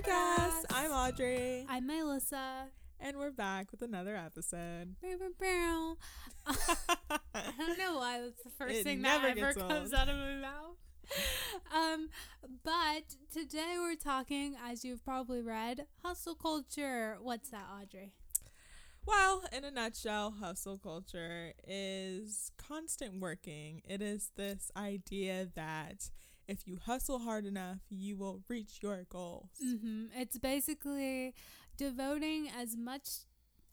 podcast. I'm Audrey. I'm Melissa. And we're back with another episode. I don't know why that's the first it thing that ever comes out of my mouth. um, but today we're talking, as you've probably read, hustle culture. What's that, Audrey? Well, in a nutshell, hustle culture is constant working. It is this idea that if you hustle hard enough, you will reach your goals. Mm-hmm. It's basically devoting as much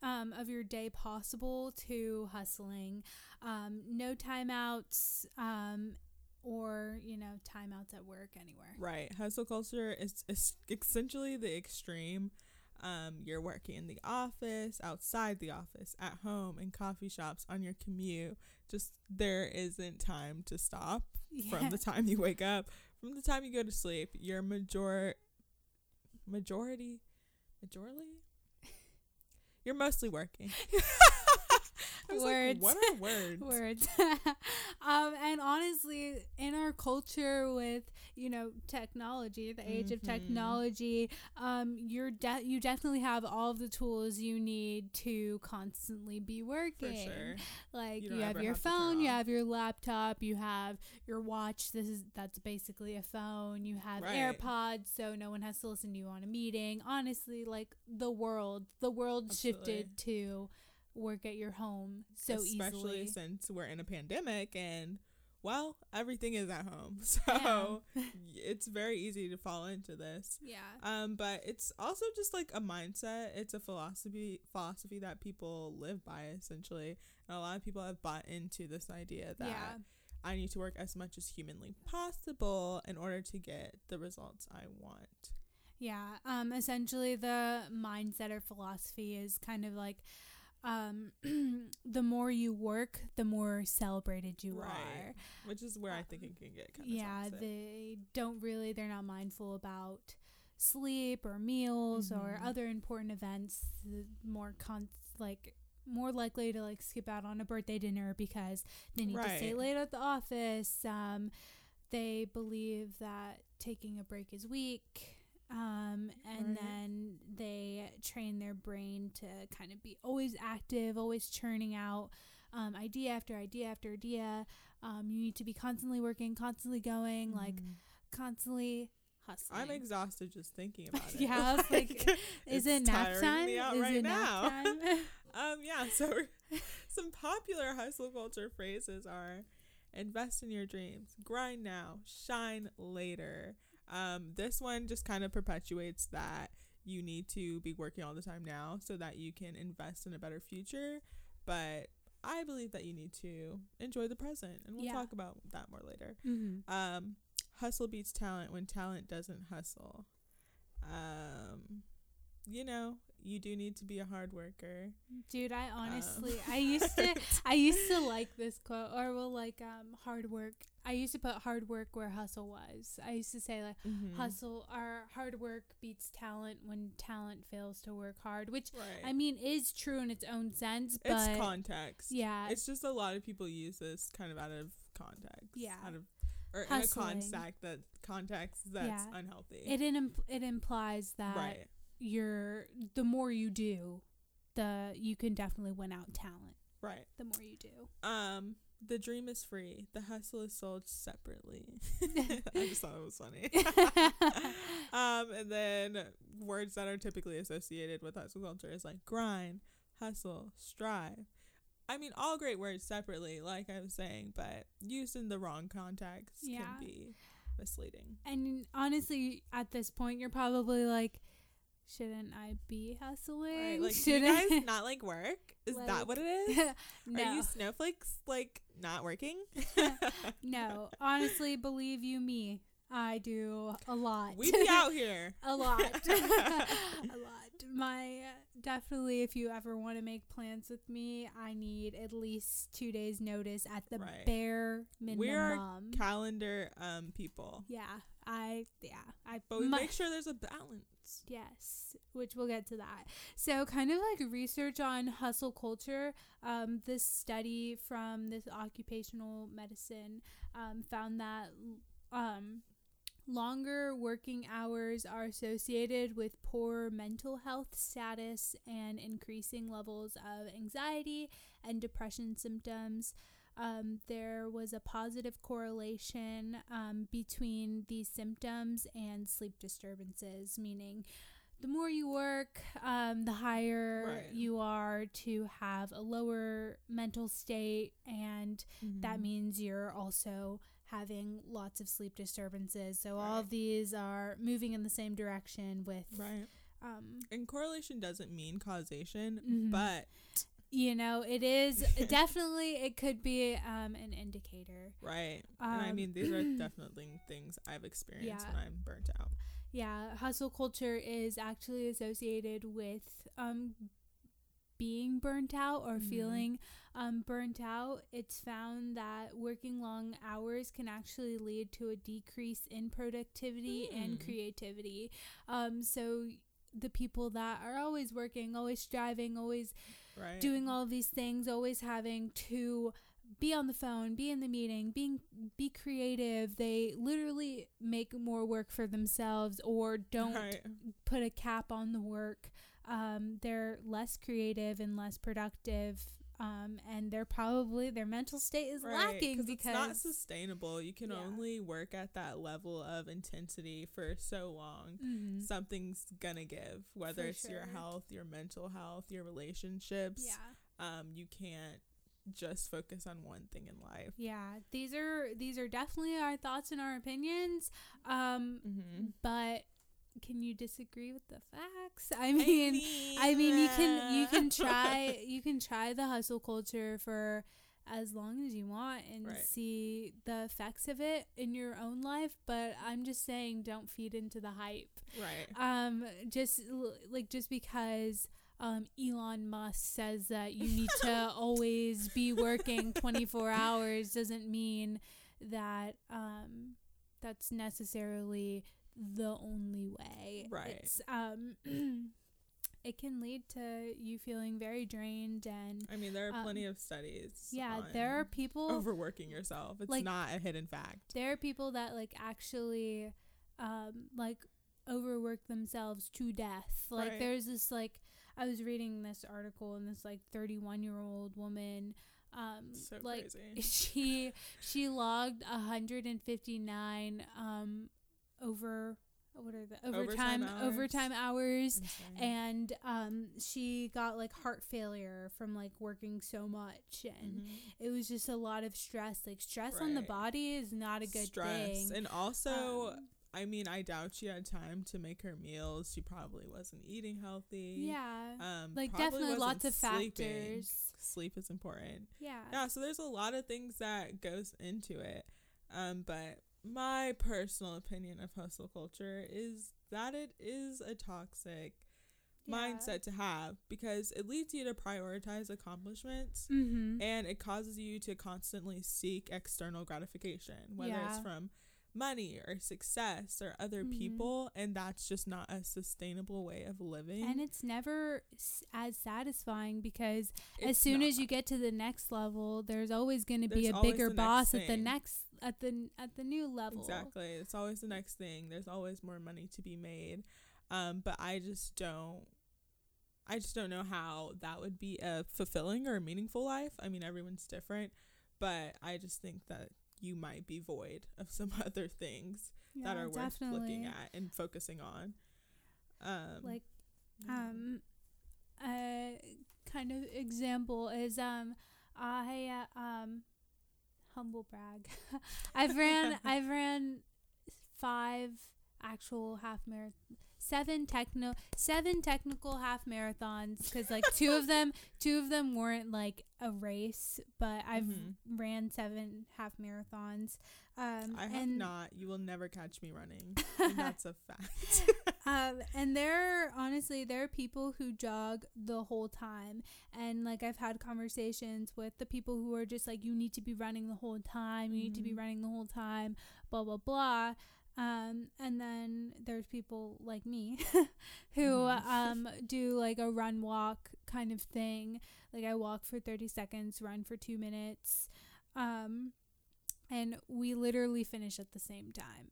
um, of your day possible to hustling. Um, no timeouts um, or, you know, timeouts at work anywhere. Right. Hustle culture is, is essentially the extreme. Um, you're working in the office, outside the office, at home, in coffee shops, on your commute. Just there isn't time to stop yeah. from the time you wake up, from the time you go to sleep, your major majority majority you're mostly working. words. Like, what are words? words. um, and honestly, in our culture with you know technology, the age mm-hmm. of technology, um, you're de- you definitely have all of the tools you need to constantly be working. Sure. Like you, you have your have phone, you have your laptop, you have your watch. This is that's basically a phone. You have right. AirPods, so no one has to listen to you on a meeting. Honestly, like the world, the world Absolutely. shifted to work at your home so Especially easily. since we're in a pandemic and well, everything is at home. So yeah. it's very easy to fall into this. Yeah. Um, but it's also just like a mindset. It's a philosophy philosophy that people live by essentially. And a lot of people have bought into this idea that yeah. I need to work as much as humanly possible in order to get the results I want. Yeah. Um essentially the mindset or philosophy is kind of like um, the more you work, the more celebrated you right. are. Which is where I think it can get kind of Yeah, toxic. they don't really, they're not mindful about sleep or meals mm-hmm. or other important events. More con like more likely to like skip out on a birthday dinner because they need right. to stay late at the office. Um, they believe that taking a break is weak um, and right. then they train their brain to kind of be always active, always churning out um, idea after idea after idea. Um, you need to be constantly working, constantly going, mm. like constantly hustling. I'm exhausted just thinking about it. yeah, like, like is it nap time? is right it now. nap time? um, yeah. So some popular hustle culture phrases are: invest in your dreams, grind now, shine later. Um, this one just kind of perpetuates that you need to be working all the time now so that you can invest in a better future. But I believe that you need to enjoy the present, and we'll yeah. talk about that more later. Mm-hmm. Um, hustle beats talent when talent doesn't hustle. Um, you know, you do need to be a hard worker. Dude, I honestly, um. I used to, I used to like this quote, or well, like um, hard work. I used to put hard work where hustle was. I used to say like mm-hmm. hustle, our hard work beats talent when talent fails to work hard, which right. I mean is true in its own sense, but it's context. Yeah, it's just a lot of people use this kind of out of context. Yeah, out of or Hustling. in a context that context that's yeah. unhealthy. It in, it implies that right you're the more you do, the you can definitely win out talent. Right. The more you do. Um, the dream is free. The hustle is sold separately. I just thought it was funny. um, and then words that are typically associated with hustle culture is like grind, hustle, strive. I mean, all great words separately, like I was saying, but used in the wrong context yeah. can be misleading. And honestly, at this point, you're probably like, shouldn't I be hustling? Right, like, Should you guys not like work? Is like, that what it is? no. Are you snowflakes like not working? no, honestly, believe you me, I do a lot. We be out here a lot, a lot. My definitely, if you ever want to make plans with me, I need at least two days notice at the right. bare minimum. We're calendar um people. Yeah, I yeah I. But we my, make sure there's a balance. Yes, which we'll get to that. So, kind of like research on hustle culture. Um, this study from this occupational medicine um, found that um, Longer working hours are associated with poor mental health status and increasing levels of anxiety and depression symptoms. Um, there was a positive correlation um, between these symptoms and sleep disturbances, meaning the more you work, um, the higher Right. you are to have a lower mental state, and that Mhm. means you're also having lots of sleep disturbances. So all of these are moving in the same direction with, right. um, And correlation doesn't mean causation, Mhm. but you know, it is definitely it could be um, an indicator. right. and I Um, mean, these are definitely things I've experienced Yeah. when I'm burnt out. Yeah, hustle culture is actually associated with um, being burnt out or Mhm. feeling um, burnt out. It's found that working long hours can actually lead to a decrease in productivity and Hmm. creativity. Um, so the people that are always working, always striving, always Right. doing all of these things, always having to be on the phone, be in the meeting, being be creative. They literally make more work for themselves or don't Right. put a cap on the work. Um, they're less creative and less productive. Um, and they're probably their mental state is Right, lacking 'cause because it's not sustainable. You can Yeah. only work at that level of intensity for so long. Mhm. Something's gonna give, whether For it's your health, your mental health, your relationships. yeah. Um, you can't just focus on one thing in life. Yeah, these are these are definitely our thoughts and our opinions. Um, Mm-hmm. but can you disagree with the facts? I mean, I mean, you can you can try you can try the hustle culture for as long as you want and Right. see the effects of it in your own life. But I'm just saying, don't feed into the hype. right. Um, just like just because um Elon Musk says that you need to always be working 24 hours doesn't mean that um that's necessarily the only way. Right. It's um it can lead to you feeling very drained and I mean, there are um, plenty of studies. yeah, there are people overworking yourself. It's like- not a hidden fact. there are people that like actually um like overwork themselves to death like Right. there's this like i was reading this article and this like 31 year old woman um So like crazy. she she logged 159 um over what are the overtime Overtime overtime hours, and um she got like heart failure from like working so much and Mhm. it was just a lot of stress like stress on the body is not a good Stress. thing And also, Um, I mean, I doubt she had time to make her meals. She probably wasn't eating healthy. yeah Um, like definitely lots of sleeping. factors Sleep is important. yeah Yeah, so there's a lot of things that goes into it. Um, but my personal opinion of hustle culture is that it is a toxic Yeah. mindset to have because it leads you to prioritize accomplishments mm-hmm and it causes you to constantly seek external gratification, whether Yeah. it's from money or success or other Mhm. people, and that's just not a sustainable way of living. and it's never s- as satisfying because as It's soon as you get to the next level there's always going to be a bigger boss at the next at the at the new level Exactly. It's always the next thing. There's always more money to be made. Um, but I just don't I just don't know how that would be a fulfilling or a meaningful life. I mean everyone's different, but I just think that you might be void of some other things that Yeah, are worth looking at and focusing on. Um like um a kind of example is um I uh, um humble brag I've ran I've ran five actual half marathon seven techno seven technical half marathons because like two of them two of them weren't like a race but I've Mhm. ran seven half marathons um I have and not. You will never catch me running. and that's a fact. um, and there, are honestly, there are people who jog the whole time, and like I've had conversations with the people who are just like, you need to be running the whole time, you need to be Mhm. running the whole time, blah blah blah. Um, and then there's people like me who Mhm. um do like a run walk kind of thing. Like I walk for 30 seconds, run for 2 minutes. Um and we literally finish at the same time.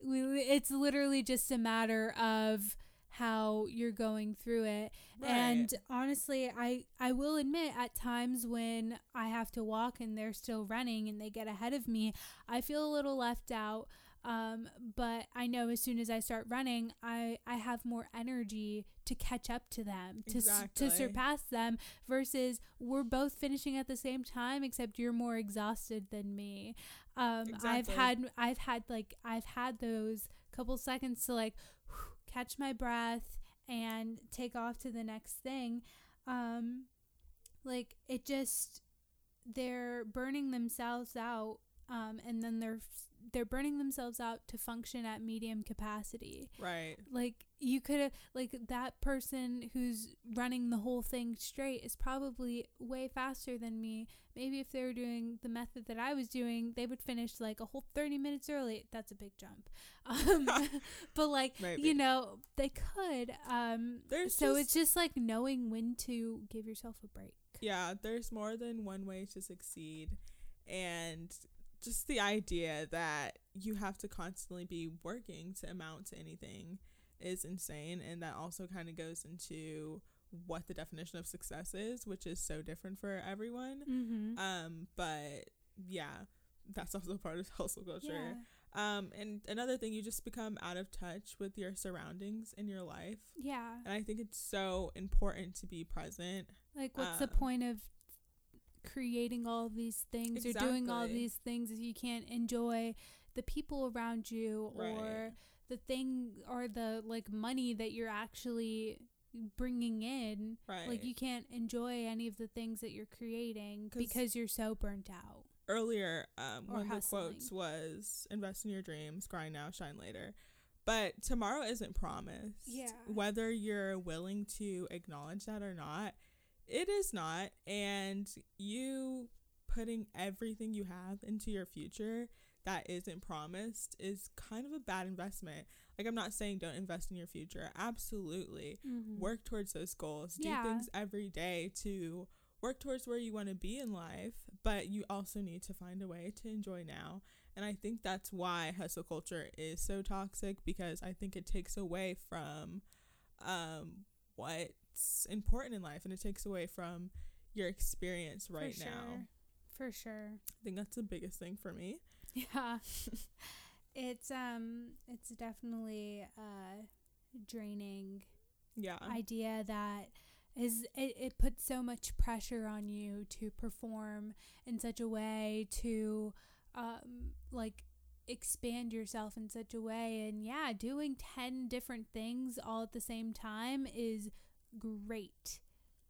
we, it's literally just a matter of how you're going through it. Right. And honestly, I I will admit at times when I have to walk and they're still running and they get ahead of me, I feel a little left out. Um, but I know as soon as I start running, I I have more energy to catch up to them, to s- to surpass them. Versus we're both finishing at the same time, except you're more exhausted than me. Um, I've had I've had like I've had those couple seconds to like catch my breath and take off to the next thing. Um, like it just they're burning themselves out um, and then they're they're burning themselves out to function at medium capacity right. like you could have like that person who's running the whole thing straight is probably way faster than me maybe if they were doing the method that i was doing they would finish like a whole 30 minutes early that's a big jump um, but like Maybe. you know they could um There's so just- it's just like knowing when to give yourself a break Yeah, there's more than one way to succeed. And just the idea that you have to constantly be working to amount to anything is insane. And that also kind of goes into what the definition of success is, which is so different for everyone. mm-hmm. Um, but yeah, that's also part of hustle culture. yeah Um, and another thing, you just become out of touch with your surroundings in your life. yeah And I think it's so important to be present. Like, what's Um, the point of creating all these things or doing all these things if you can't enjoy the people around you or the thing or the like money that you're actually bringing in? Right. Like, you can't enjoy any of the things that you're creating because you're so burnt out. earlier um one of the quotes was invest in your dreams grind now shine later but tomorrow isn't promised Yeah. whether you're willing to acknowledge that or not it is not and you putting everything you have into your future that isn't promised is kind of a bad investment like i'm not saying don't invest in your future absolutely Mm-hmm. work towards those goals. Yeah. Do things every day to work towards where you want to be in life, but you also need to find a way to enjoy now. And I think that's why hustle culture is so toxic because I think it takes away from um, what's important in life and it takes away from your experience right For now. For sure. I think that's the biggest thing for me. Yeah. it's um it's definitely uh draining Yeah. idea that is it, it puts so much pressure on you to perform in such a way to um like expand yourself in such a way and yeah doing 10 different things all at the same time is great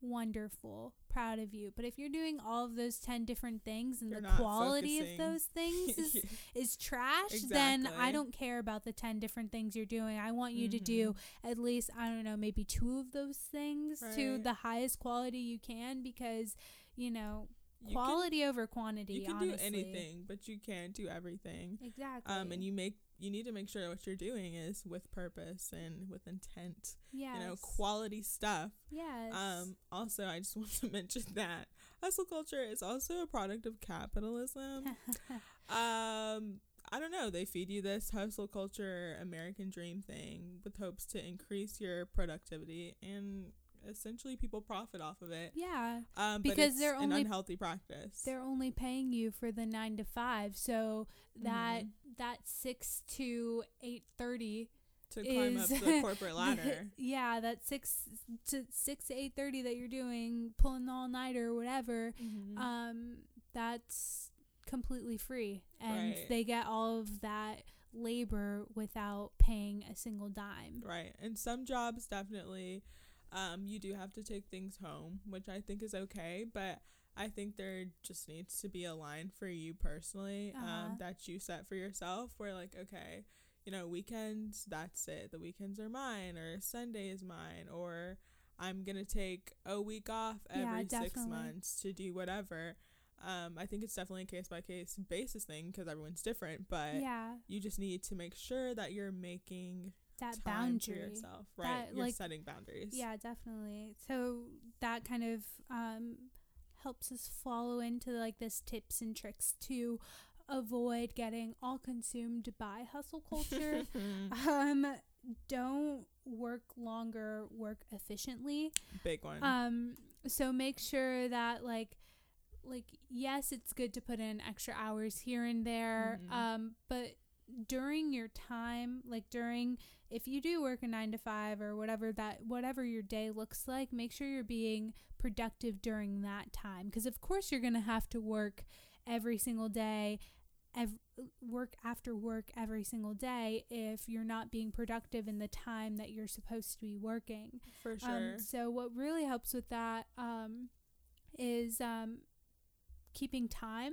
wonderful proud of you but if you're doing all of those 10 different things and You're the quality focusing. of those things is is trash, then I don't care about the 10 different things you're doing. I want you to do at least, I don't know, maybe two of those things to the highest quality you can because, you know, You can- quality over quantity. you can honestly. do anything, but you can't do everything. Exactly. um and you make you need to make sure what you're doing is with purpose and with intent yes. you know quality stuff Yes. um also i just want to mention that hustle culture is also a product of capitalism um i don't know they feed you this hustle culture american dream thing with hopes to increase your productivity and essentially people profit off of it yeah. um Because it's they're an unhealthy practice They're only paying you for the 9 to 5. So that Mhm. that 6 to 8:30 to climb up the corporate ladder yeah, that 6 to 6 to 8:30 that you're doing pulling the all-nighter or whatever. Mhm. um that's completely free and Right. they get all of that labor without paying a single dime Right. And some jobs definitely um you do have to take things home, which I think is okay, but I think there just needs to be a line for you personally Uh-huh. um that you set for yourself where like okay, you know, weekends that's it. The weekends are mine or Sunday is mine or I'm going to take a week off Yeah, every 6 months to do whatever. Um I think it's definitely a case by case basis thing because everyone's different, but yeah you just need to make sure that you're making that boundary for yourself, right? That, You're like- setting boundaries. yeah definitely so that kind of um helps us follow into like this tips and tricks to avoid getting all consumed by hustle culture. um, don't work longer, work efficiently. Big one. Um, so make sure that like like yes, it's good to put in extra hours here and there. Mhm. Um, but during your time, like during if you do work a 9 to 5 or whatever that whatever your day looks like, make sure you're being productive during that time because of course you're going to have to work every single day. Ev- work after work every single day if you're not being productive in the time that you're supposed to be working. For sure. Um, so what really helps with that um, is um, keeping time.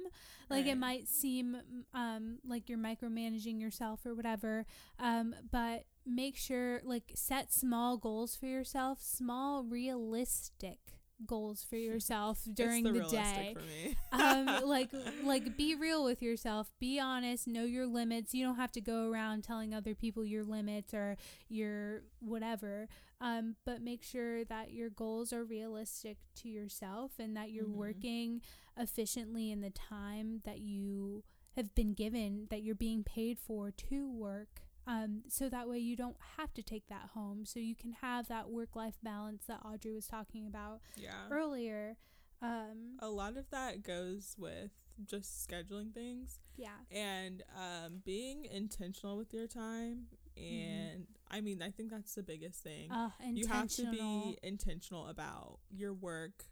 Like it might seem um, like you're micromanaging yourself or whatever, um, but make sure like set small goals for yourself, small realistic goals for yourself during the, the, day um like like be real with yourself be honest know your limits you don't have to go around telling other people your limits or your whatever um but make sure that your goals are realistic to yourself and that you're Mhm. working efficiently in the time that you have been given that you're being paid for to work um, so that way you don't have to take that home so you can have that work life balance that audrey was talking about yeah. earlier um, A lot of that goes with just scheduling things yeah and um, being intentional with your time. And I mean, I think that's the biggest thing. Uh, you have to be intentional about your work,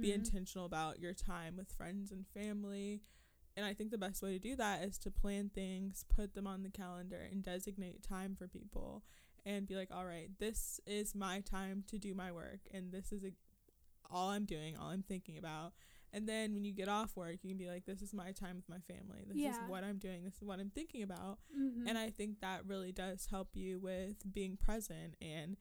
be Mhm. intentional about your time with friends and family. And I think the best way to do that is to plan things, put them on the calendar, and designate time for people and be like, all right, this is my time to do my work, and this is a, all I'm doing, all I'm thinking about. And then when you get off work, you can be like, this is my time with my family. This Yeah. is what I'm doing. This is what I'm thinking about. Mhm. And I think that really does help you with being present and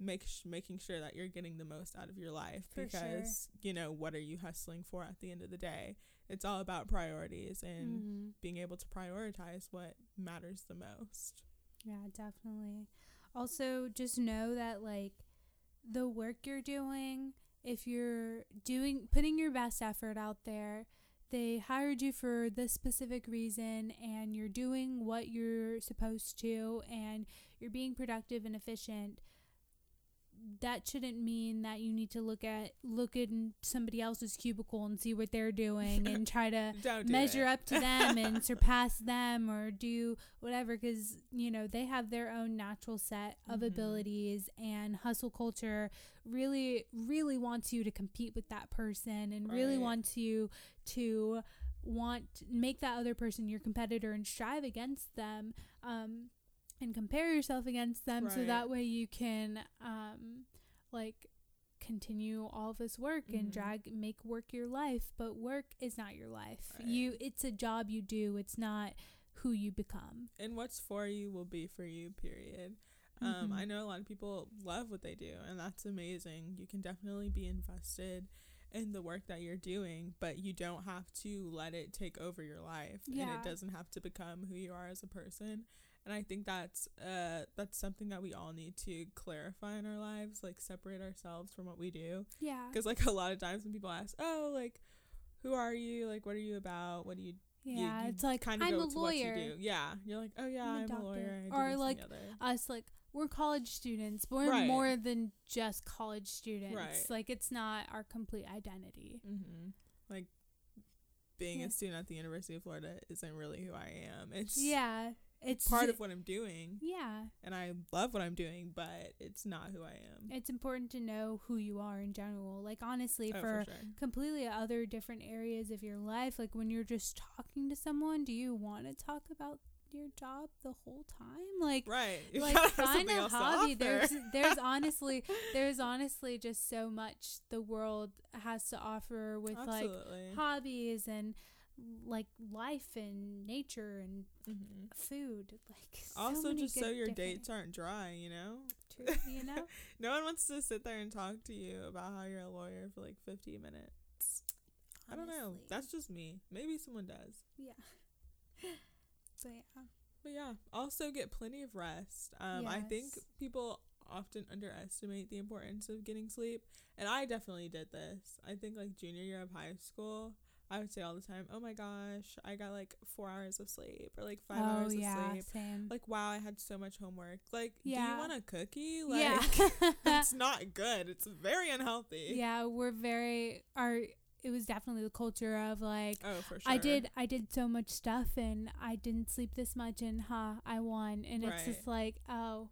make sh- making sure that you're getting the most out of your life For sure. because you know what are you hustling for at the end of the day it's all about priorities and Mhm. being able to prioritize what matters the most Yeah, definitely. Also, just know that like the work you're doing, if you're doing putting your best effort out there, they hired you for this specific reason and you're doing what you're supposed to and you're being productive and efficient. That shouldn't mean that you need to look at look in somebody else's cubicle and see what they're doing and try to don't measure up to them and surpass them or do whatever because you know they have their own natural set of Mhm. abilities and hustle culture really really wants you to compete with that person and really wants you to want make that other person your competitor and strive against them. Um and compare yourself against them so that way you can um like continue all this work and Mhm. drag make work your life but work is not your life. Right. you it's a job you do. It's not who you become. And what's for you will be for you period. Um, Mhm. i know a lot of people love what they do and that's amazing. You can definitely be invested in the work that you're doing but you don't have to let it take over your life and it doesn't have to become who you are as a person and i think that's uh that's something that we all need to clarify in our lives like separate ourselves from what we do yeah because like a lot of times when people ask oh like who are you like what are you about what do you you- yeah you it's like kind i'm a go to what you lawyer do. Yeah, you're like, oh yeah, I'm a I'm, a lawyer. Or, this and the like, us like we're college students but we're Right. more than just college students Right. like it's not our complete identity mm-hmm. Like being Yeah. a student at the University of Florida isn't really who I am. It's yeah it's part of what I'm doing, yeah. And I love what I'm doing, but it's not who I am. it's important to know who you are in general. Like honestly oh, for for sure. completely other different areas of your life like when you're just talking to someone do you want to talk about your job the whole time? Like Right. You like find a hobby. there's there's honestly there's honestly just so much the world has to offer with like hobbies and like life and nature and hmm food like so Also, just so your dates aren't dry, you know. true, you know No one wants to sit there and talk to you about how you're a lawyer for like 15 minutes. Honestly. I don't know. That's just me. Maybe someone does. yeah but yeah But yeah, also get plenty of rest. Um, I think people often underestimate the importance of getting sleep, and I definitely did this. I think like junior year of high school, I would say all the time, "Oh my gosh, I got like 4 hours of sleep or like 5 oh hours yeah, of sleep." same. Like, wow, I had so much homework. Like, do you want a cookie? Like, yeah. it's not good. It's very unhealthy. yeah, we're very our it was definitely the culture of like Oh, for sure. I did I did so much stuff and I didn't sleep this much and huh I won and it's just like oh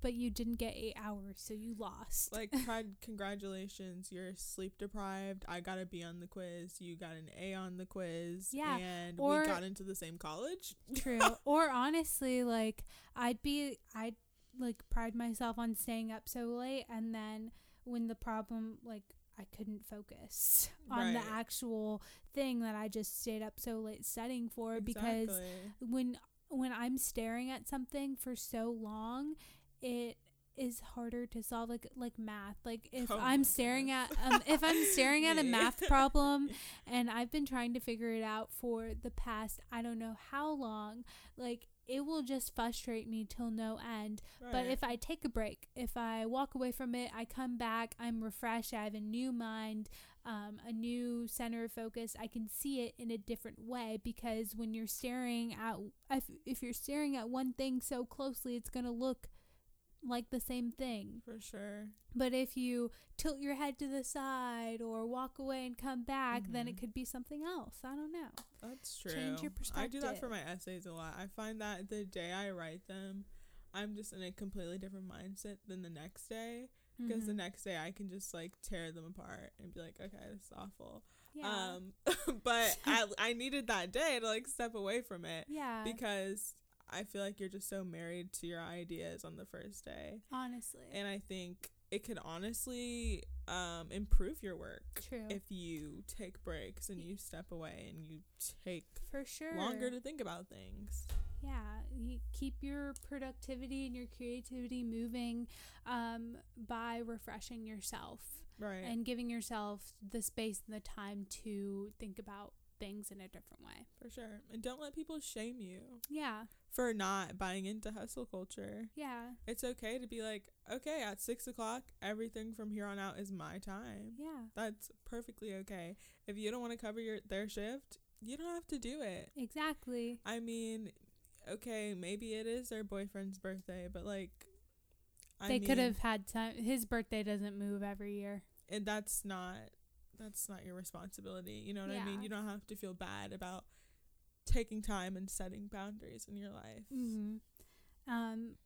but you didn't get 8 hours so you lost. Like, congratulations, you're sleep deprived. I got a B on the quiz. You got an A on the quiz. Yeah, And or- we got into the same college. True. or honestly, like I'd be I'd like pride myself on staying up so late and then when the problem like I couldn't focus on the actual thing that I just stayed up so late studying for because when when I'm staring at something for so long, it is harder to solve like like math. Like if Oh I'm staring at um if I'm staring at a math problem and I've been trying to figure it out for the past I don't know how long, like it will just frustrate me till no end. But if I take a break, if I walk away from it, I come back, I'm refreshed, I have a new mind, um, a new center of focus. I can see it in a different way because when you're staring at, if, if you're staring at one thing so closely, it's going to look like the same thing. for sure. But if you tilt your head to the side or walk away and come back, then it Mhm. could be something else. I don't know. That's true. Change your I do that for my essays a lot. I find that the day I write them, I'm just in a completely different mindset than the next day. Because the Mhm. next day I can just like tear them apart and be like, okay, this is awful. yeah. Um, but I I needed that day to like step away from it yeah. because I feel like you're just so married to your ideas on the first day, honestly. and I think it could honestly um improve your work True. if you take breaks and you step away and you take For sure. longer to think about things. yeah, you keep your productivity and your creativity moving um, by refreshing yourself Right. and giving yourself the space and the time to think about things in a different way. for sure. And don't let people shame you Yeah, for not buying into hustle culture. yeah, It's okay to be like, okay, at six o'clock, everything from here on out is my time. yeah, That's perfectly okay. If you don't want to cover your their shift, you don't have to do it. exactly. I mean, okay, maybe it is their boyfriend's birthday, but like, I they could have had time. His birthday doesn't move every year. and that's not that's not your responsibility. You know what I mean? You don't have to feel bad about taking time and setting boundaries in your life. hmm Um,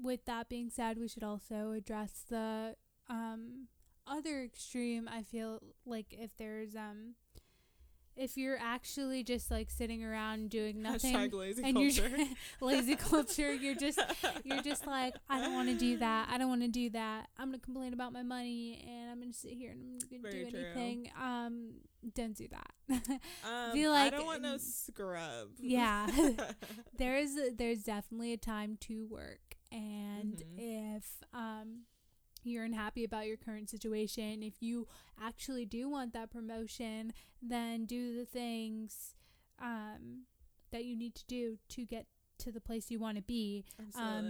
with that being said, we should also address the um other extreme. I feel like if there's um if you're actually just like sitting around doing nothing lazy and culture. you're lazy culture, you're just you're just like I don't want to do that. I don't want to do that. I'm gonna complain about my money and I'm gonna sit here and I'm gonna Very do true. anything. Um, don't do that. um, like I don't want no scrub. Yeah. there is there's definitely a time to work and Mhm. if um you're unhappy about your current situation if you actually do want that promotion then do the things um that you need to do to get to the place you want to be um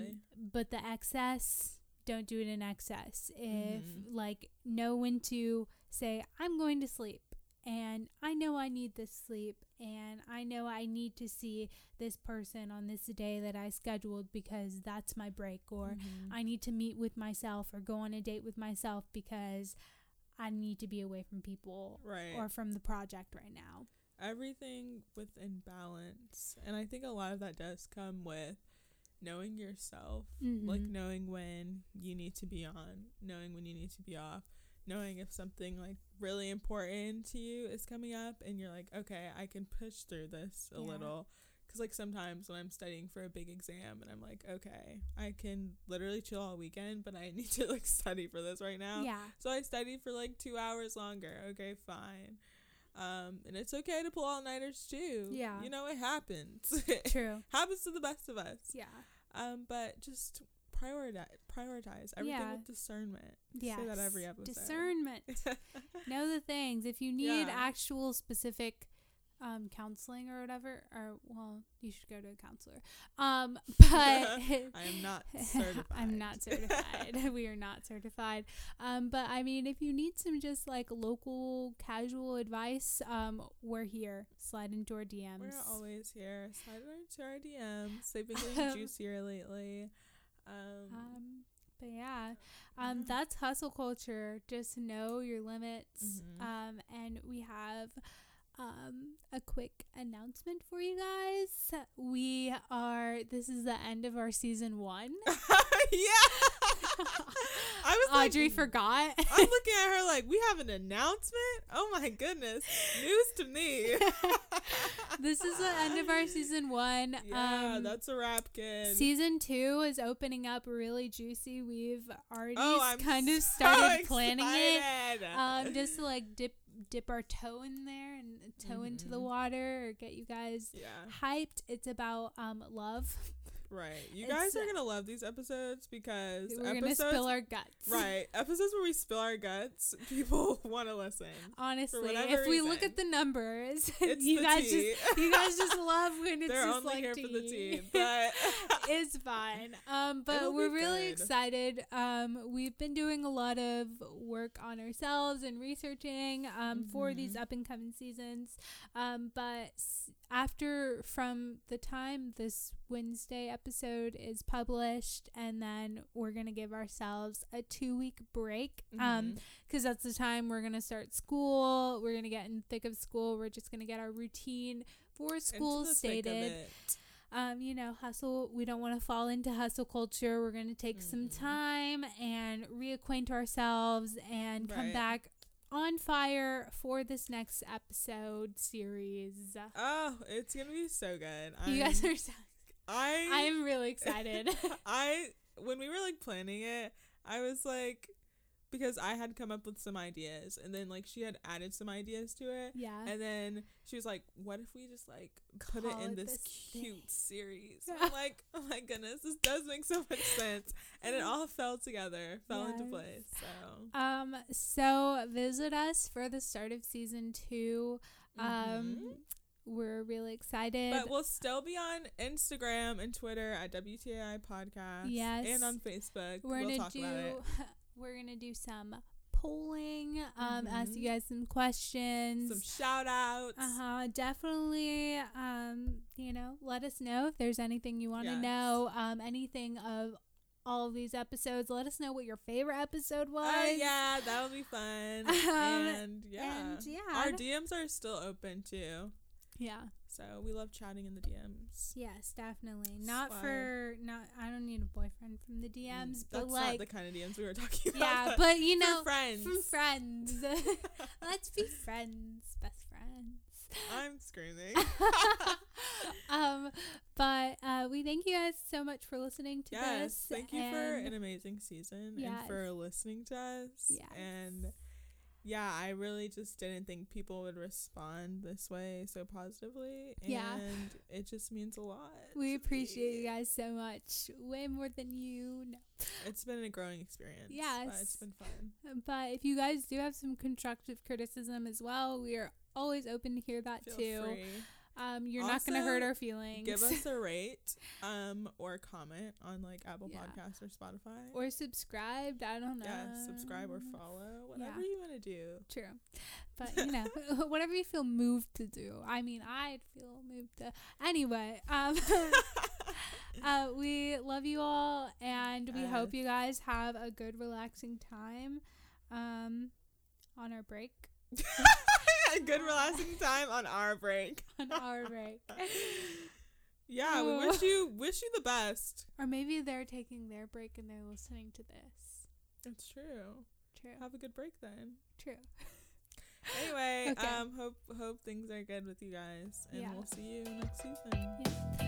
but the excess don't do it in excess. If Mhm. like know when to say i'm going to sleep and i know i need this sleep and i know i need to see this person on this day that i scheduled because that's my break or Mhm. i need to meet with myself or go on a date with myself because i need to be away from people right. or from the project right now everything within balance. And I think a lot of that does come with knowing yourself, like Mhm. knowing when you need to be on, knowing when you need to be off, knowing if something like really important to you is coming up and you're like, okay, I can push through this a Yeah. little. Cause like sometimes when I'm studying for a big exam and I'm like, okay, I can literally chill all weekend, but I need to like study for this right now. yeah So I studied for like two hours longer. Okay, fine. Um, and it's okay to pull all nighters too. Yeah. You know, it happens. true happens to the best of us. yeah Um, but just prioritize prioritize everything Yeah. with discernment. yeah Say that every episode. discernment know the things if you need Yeah. actual specific um counseling or whatever or well you should go to a counselor um but I am not certified. i'm not certified we are not certified um but i mean if you need some just like local casual advice um we're here slide into our dms We're always here. Slide into our DMs. They've been getting juicier lately. Um, um but yeah um that's hustle culture. Just know your limits. Mhm. um and we have um a quick announcement for you guys. We are this is the end of our season one. Yeah. I was like, audrey forgot I'm looking at her like, we have an announcement? Oh my goodness. News to me. this is the end of our season one Yeah, um that's a wrap, kid. Season two is opening up really juicy. We've already oh, kind of so started planning it. um, just to like dip dip our toe in there and toe into the Mhm. water or get you guys yeah, hyped. It's about um love. Right. You It's, guys are uh, gonna love these episodes because We're gonna episodes, spill our guts. right episodes where we spill our guts, people want to listen. Honestly, if we look at the numbers, you guys tea. just you guys just love when it's They're just only like here for the tea. tea, but it's fine. Um, but It'll we're really good. excited. Um, we've been doing a lot of work on ourselves and researching um, for these Mhm. up and coming seasons. Um, but after from the time this Wednesday episode is published, and then we're gonna give ourselves a two week break. Um, Mhm. because that's the time we're gonna start school. We're gonna get in the thick of school. We're just gonna get our routine for school the thick of stated um, you know, hustle. We don't want to fall into hustle culture. We're going to take some Mhm. time and reacquaint ourselves and come back on fire for this next episode series. Oh, it's gonna be so good. you I'm, guys are so. I I'm really excited. I when we were like planning it, I was like because I had come up with some ideas and then like she had added some ideas to it. yeah. And then she was like, "What if we just like put it in it this this cute thing." series?" I'm like, "Oh my goodness, this does make so much sense," and it all fell together, fell into place. So, Um. So visit us for the start of season two. Um. Mhm. We're really excited. but we'll still be on Instagram and Twitter at WTAI Podcast. Yes. and on Facebook. we're we'll gonna talk do about it. we're gonna do some polling um ask Mhm. you guys some questions Some shout outs. uh-huh definitely um you know let us know if there's anything you want to Yes. know um anything of all of these episodes let us know what your favorite episode was Oh yeah, that would be fun. Um, and yeah, and yeah our DMs are still open too. Yeah So we love chatting in the DMs. yes definitely not Slide. for not i don't need a boyfriend from the dms Mm, but That's like not the kind of DMs we were talking about. yeah but you know friends. from friends let's be friends best friends I'm screaming. um, but uh, we thank you guys so much for listening to yes, this. thank you for an amazing season Yes. and for listening to us. Yes. And yeah, I really just didn't think people would respond this way so positively. And Yeah. it just means a lot. we appreciate me. you guys so much, way more than you know. It's been a growing experience. but Yes. it's been fun. But if you guys do have some constructive criticism as well, we are always open to hear that Feel too. free. Um, you're not gonna hurt our feelings. Give us a rate, um, or comment on like Apple Yeah. Podcasts or Spotify. or subscribe. I don't know. yeah, subscribe or follow, whatever Yeah. you want to do. True. But you know, whatever you feel moved to do. I mean, I'd feel moved to. Anyway, um, uh, we love you all, and we hope you guys have a good, relaxing time, um, on our break. Good relaxing time on our break. On our break, Yeah, we wish you wish you the best. or maybe they're taking their break and they're listening to this. It's true. True. Have a good break then. True. Anyway, Okay. um, hope hope things are good with you guys, and Yeah. we'll see you next season. Bye.